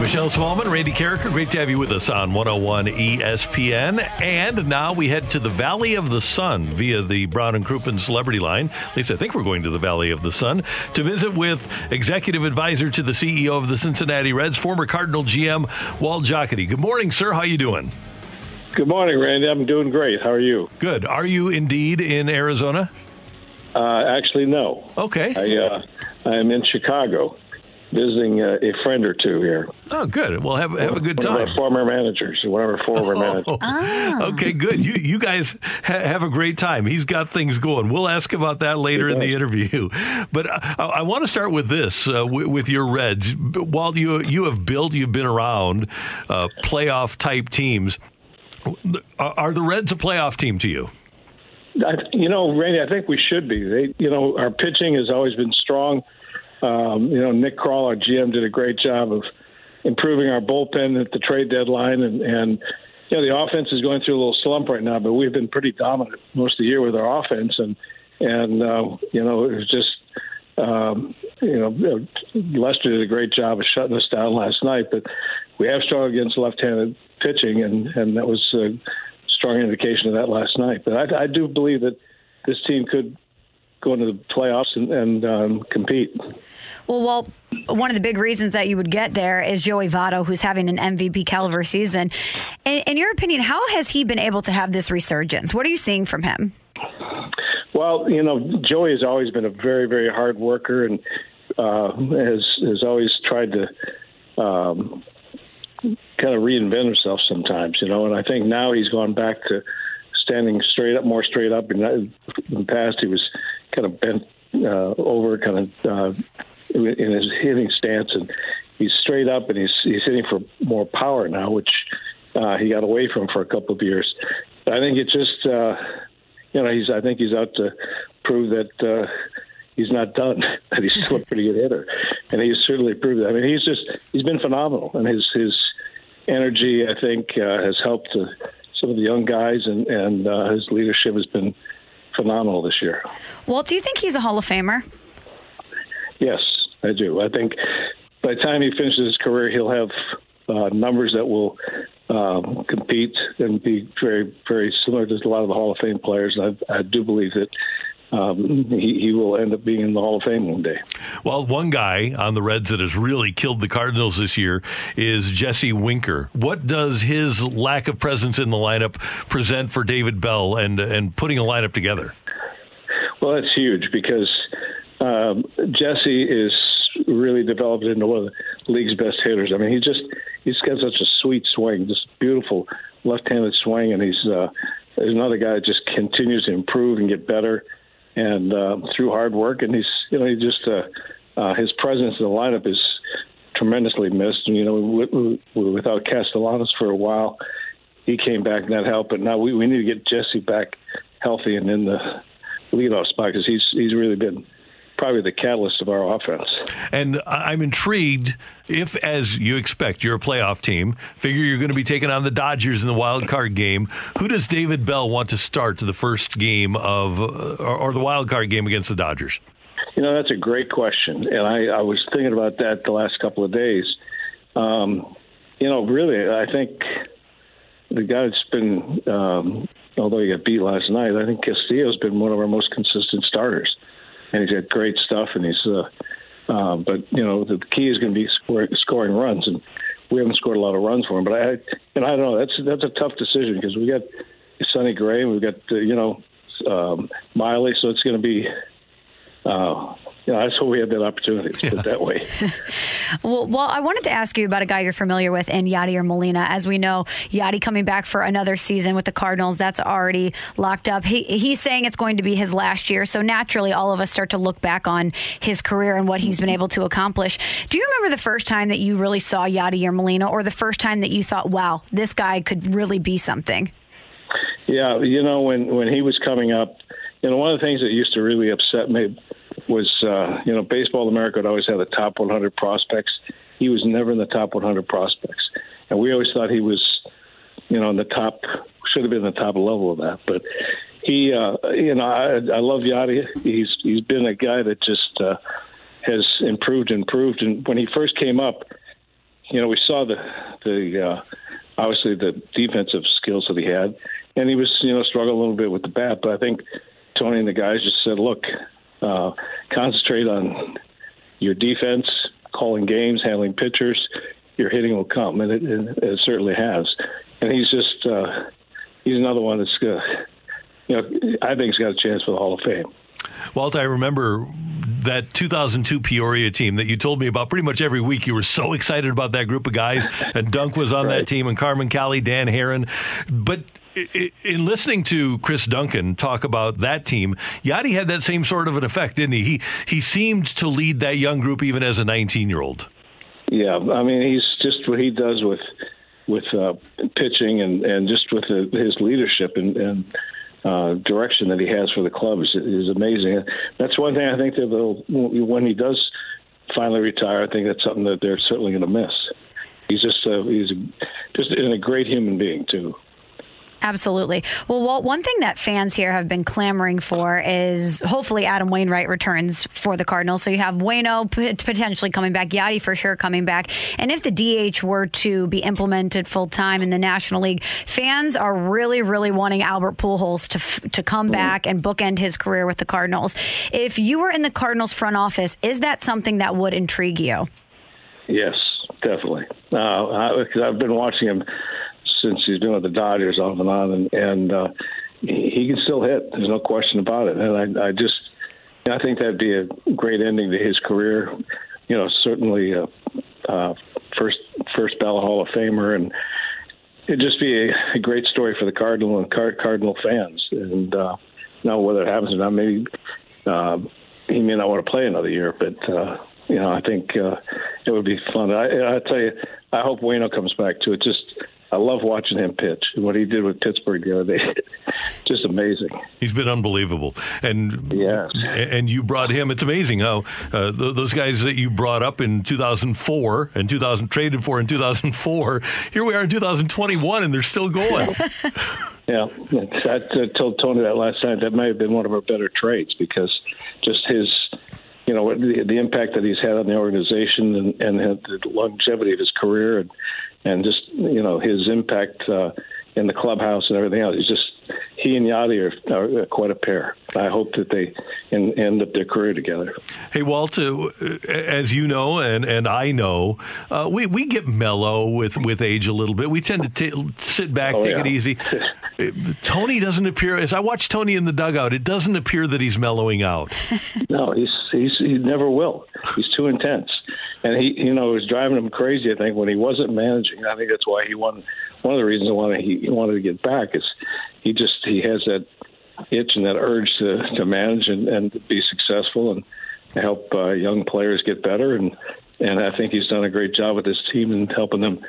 Michelle Smallmon, Randy Karraker, great to have you with us on 101 ESPN. And now we head to the Valley of the Sun via the Brown and Crouppen Celebrity Line. At least I think we're going to the Valley of the Sun to visit with executive advisor to the CEO of the Cincinnati Reds, former Cardinal GM Walt Jocketty. Good morning, sir. How you doing? Good morning, Randy. I'm doing great. How are you? Good. Are you indeed in Arizona? Uh, actually, no. Okay. I uh, I'm in Chicago, visiting uh, a friend or two here. Oh, good. Well, have have a good One time. of our former managers. One of our former managers. Oh, Okay, good. You you guys ha- have a great time. He's got things going. We'll ask about that later in the interview. But I, I want to start with this uh, w- with your Reds. While you you have built, you've been around uh, playoff type teams. Are are the Reds a playoff team to you? I, you know, Randy, I think we should be. They, you know, our pitching has always been strong. Um, you know, Nick Krall, our GM, did a great job of improving our bullpen at the trade deadline, and, and you know, the offense is going through a little slump right now. But we've been pretty dominant most of the year with our offense, and and uh, you know, it was just. Um, you know, Lester did a great job of shutting us down last night, but we have struggled against left-handed pitching, and and that was a strong indication of that last night. But I, I do believe that this team could go into the playoffs and, and um, compete. Well, well, one of the big reasons that you would get there is Joey Votto, who's having an MVP caliber season. In, in your opinion, how has he been able to have this resurgence? What are you seeing from him? Well, you know, Joey has always been a very, very hard worker and uh, has has always tried to um, kind of reinvent himself sometimes, you know. And I think now he's gone back to standing straight up, more straight up. In the past, he was kind of bent uh, over, kind of uh, in his hitting stance, and he's straight up, and he's he's hitting for more power now, which uh, he got away from for a couple of years. I think it's just. Uh, you know, he's. I think he's out to prove that uh, he's not done. That he's still a pretty good hitter, and he's certainly proved that. I mean, he's just he's been phenomenal, and his his energy, I think, uh, has helped uh, some of the young guys, and and uh, his leadership has been phenomenal this year. Well, do you think he's a Hall of Famer? Yes, I do. I think by the time he finishes his career, he'll have uh, numbers that will um, compete and be very, very similar to a lot of the Hall of Fame players. I, I do believe that um, he, he will end up being in the Hall of Fame one day. Well, one guy on the Reds that has really killed the Cardinals this year is Jesse Winker. What does his lack of presence in the lineup present for David Bell and and putting a lineup together? Well, that's huge because um, Jesse is really developed into one of the league's best hitters. I mean, he just he's got such a sweet swing, just beautiful left-handed swing, and he's uh, another guy that just continues to improve and get better, and uh, through hard work, and he's you know he just uh, uh, his presence in the lineup is tremendously missed. And you know, w- w- without Castellanos for a while, he came back and that helped. But now we, we need to get Jesse back healthy and in the leadoff spot because he's he's really been probably the catalyst of our offense. And I'm intrigued if, as you expect, you're a playoff team, figure you're going to be taking on the Dodgers in the wild card game. Who does David Bell want to start to the first game of, or, the wild card game against the Dodgers? You know, that's a great question. And I, I was thinking about that the last couple of days. Um, you know, really, I think the guy that's been, um, although he got beat last night, I think Castillo's been one of our most consistent starters and he's got great stuff, and he's. Uh, uh, but you know, the key is going to be scoring, scoring runs, and we haven't scored a lot of runs for him. But I, and I don't know. That's that's a tough decision because we got Sonny Gray, and we've got uh, you know um, Miley, so it's going to be uh, you know, I hope we had that opportunity. Let's put it that way. Well, well, I wanted to ask you about a guy you're familiar with in Yadier Molina. As we know, Yadi coming back for another season with the Cardinals. That's already locked up. He, he's saying it's going to be his last year. So naturally, all of us start to look back on his career and what he's been able to accomplish. Do you remember the first time that you really saw Yadier Molina, or the first time that you thought, "Wow, this guy could really be something"? Yeah, you know, when when he was coming up, you know, one of the things that used to really upset me was, uh, you know, Baseball America would always have the top 100 prospects. He was never in the top 100 prospects, and we always thought he was, you know, in the top. Should have been the top level of that, but he, uh, you know, I, I love Yadi. He's he's been a guy that just uh, has improved, and improved. And when he first came up, you know, we saw the the uh, obviously the defensive skills that he had, and he was you know struggling a little bit with the bat. But I think Tony and the guys just said, look, uh, concentrate on your defense, calling games, handling pitchers. Your hitting will come, and it, it, it certainly has. And he's just uh, he's another one that's uh, you know I think he's got a chance for the Hall of Fame. Walt, I remember that 2002 Peoria team that you told me about pretty much every week. You were so excited about that group of guys, and Dunk was on right. that team, and Carmen Cali, Dan Haren. But in listening to Chris Duncan talk about that team, Yadi had that same sort of an effect, didn't he? He he seemed to lead that young group even as a 19 year old. Yeah, I mean, he's just what he does with with uh, pitching and and just with the, his leadership and. and uh, direction that he has for the club is, is amazing. That's one thing I think that when he does finally retire, I think that's something that they're certainly going to miss. He's just uh, he's just a great human being too. Absolutely. Well, Walt, one thing that fans here have been clamoring for is hopefully Adam Wainwright returns for the Cardinals. So you have Wayno potentially coming back, Yadi for sure coming back. And if the DH were to be implemented full time in the National League, fans are really, really wanting Albert Pujols to to come mm-hmm. back and bookend his career with the Cardinals. If you were in the Cardinals front office, is that something that would intrigue you? Yes, definitely. Uh, I've been watching him since he's been with the Dodgers off and on, and, and uh, he, can still hit. There's no question about it. And I, I just, I think that'd be a great ending to his career. You know, certainly a, uh, first first ballot Hall of Famer, and it'd just be a, a great story for the Cardinal and Card- Cardinal fans. And uh, now, whether it happens or not, maybe uh, he may not want to play another year, but. Uh, you know, I think uh, it would be fun. I, I tell you, I hope Wayno comes back too. It just I love watching him pitch. What he did with Pittsburgh the other day, just amazing. He's been unbelievable, and yes, and you brought him. It's amazing how uh, those guys that you brought up in 2004 and 2000 traded for in 2004. Here we are in 2021, and they're still going. yeah, I told Tony that last night. That may have been one of our better trades because just his you know the, the impact that he's had on the organization and, and the longevity of his career and and just you know his impact uh, in the clubhouse and everything else. He's just he and Yadi are, are quite a pair. I hope that they end, end up their career together. Hey, Walt, uh, as you know and, and I know, uh, we we get mellow with, with age a little bit. We tend to t- sit back, oh, take yeah. it easy. Tony doesn't appear as I watch Tony in the dugout. It doesn't appear that he's mellowing out. no, he's he's he never will. He's too intense and he, you know, was driving him crazy. I think when he wasn't managing, I think that's why he won. One of the reasons why he wanted to get back is he just he has that itch and that urge to to manage and, and be successful and help uh, young players get better and and I think he's done a great job with his team and helping them,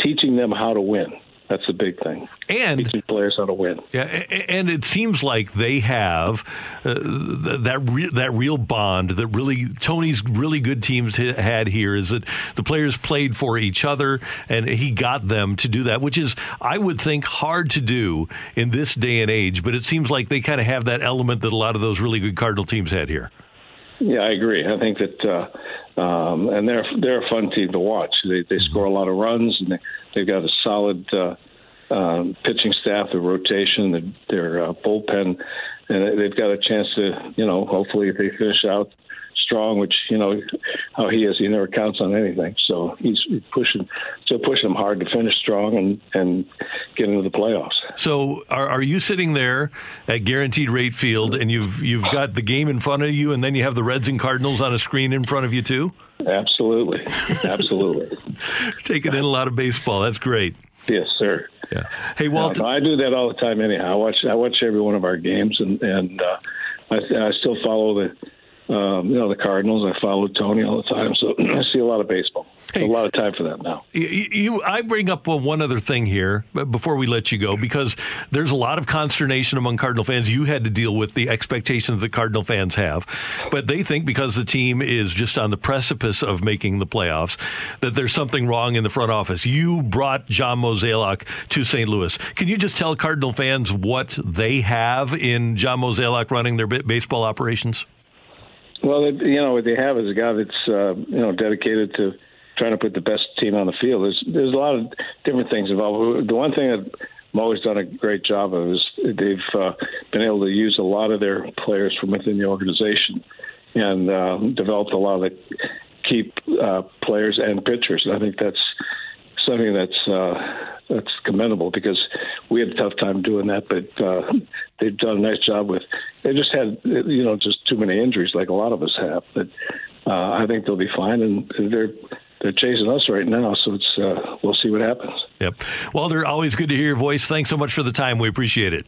teaching them how to win. That's the big thing. And teaching players how to win. Yeah, and it seems like they have uh, that re- that real bond that really Tony's really good teams had here is that the players played for each other, and he got them to do that, which is I would think hard to do in this day and age. But it seems like they kind of have that element that a lot of those really good Cardinal teams had here. Yeah, I agree. I think that. Uh, um, and they're they're a fun team to watch. They they score a lot of runs, and they, they've got a solid uh, um, pitching staff, the rotation, the, their uh, bullpen, and they've got a chance to, you know, hopefully if they finish out strong, which you know, how he is. He never counts on anything. So he's pushing, still pushing them hard to finish strong and and get into the playoffs. So are, are you sitting there at Guaranteed Rate Field and you've you've got the game in front of you, and then you have the Reds and Cardinals on a screen in front of you too? Absolutely, absolutely. Taking in a lot of baseball. That's great. Yes, sir. Yeah. Hey, Walt. I do that all the time. Anyhow, I watch I watch every one of our games, and and uh, I, I still follow the um, you know, the Cardinals. I follow Tony all the time, so I see a lot of baseball. Hey, a lot of time for that now. You, you I bring up one other thing here before we let you go because there's a lot of consternation among Cardinal fans. You had to deal with the expectations that Cardinal fans have, but they think because the team is just on the precipice of making the playoffs that there's something wrong in the front office. You brought John Mozeliak to St. Louis. Can you just tell Cardinal fans what they have in John Mozeliak running their baseball operations? Well, you know what they have is a guy that's uh, you know dedicated to trying to put the best team on the field. There's there's a lot of different things involved. The one thing that always done a great job of is they've uh, been able to use a lot of their players from within the organization and uh, developed a lot of the key uh, players and pitchers. And I think that's something that's uh, that's commendable because we had a tough time doing that, but uh, they've done a nice job with. They just had you know just too many injuries, like a lot of us have. But uh, I think they'll be fine, and they're they're chasing us right now. So it's uh, we'll see what happens. Yep, Walter, always good to hear your voice. Thanks so much for the time. We appreciate it.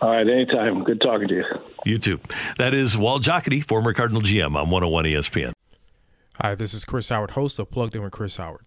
All right, anytime. Good talking to you. You too. That is Walt Jocketty, former Cardinal GM on 101 ESPN. Hi, this is Chris Howard, host of Plugged In with Chris Howard.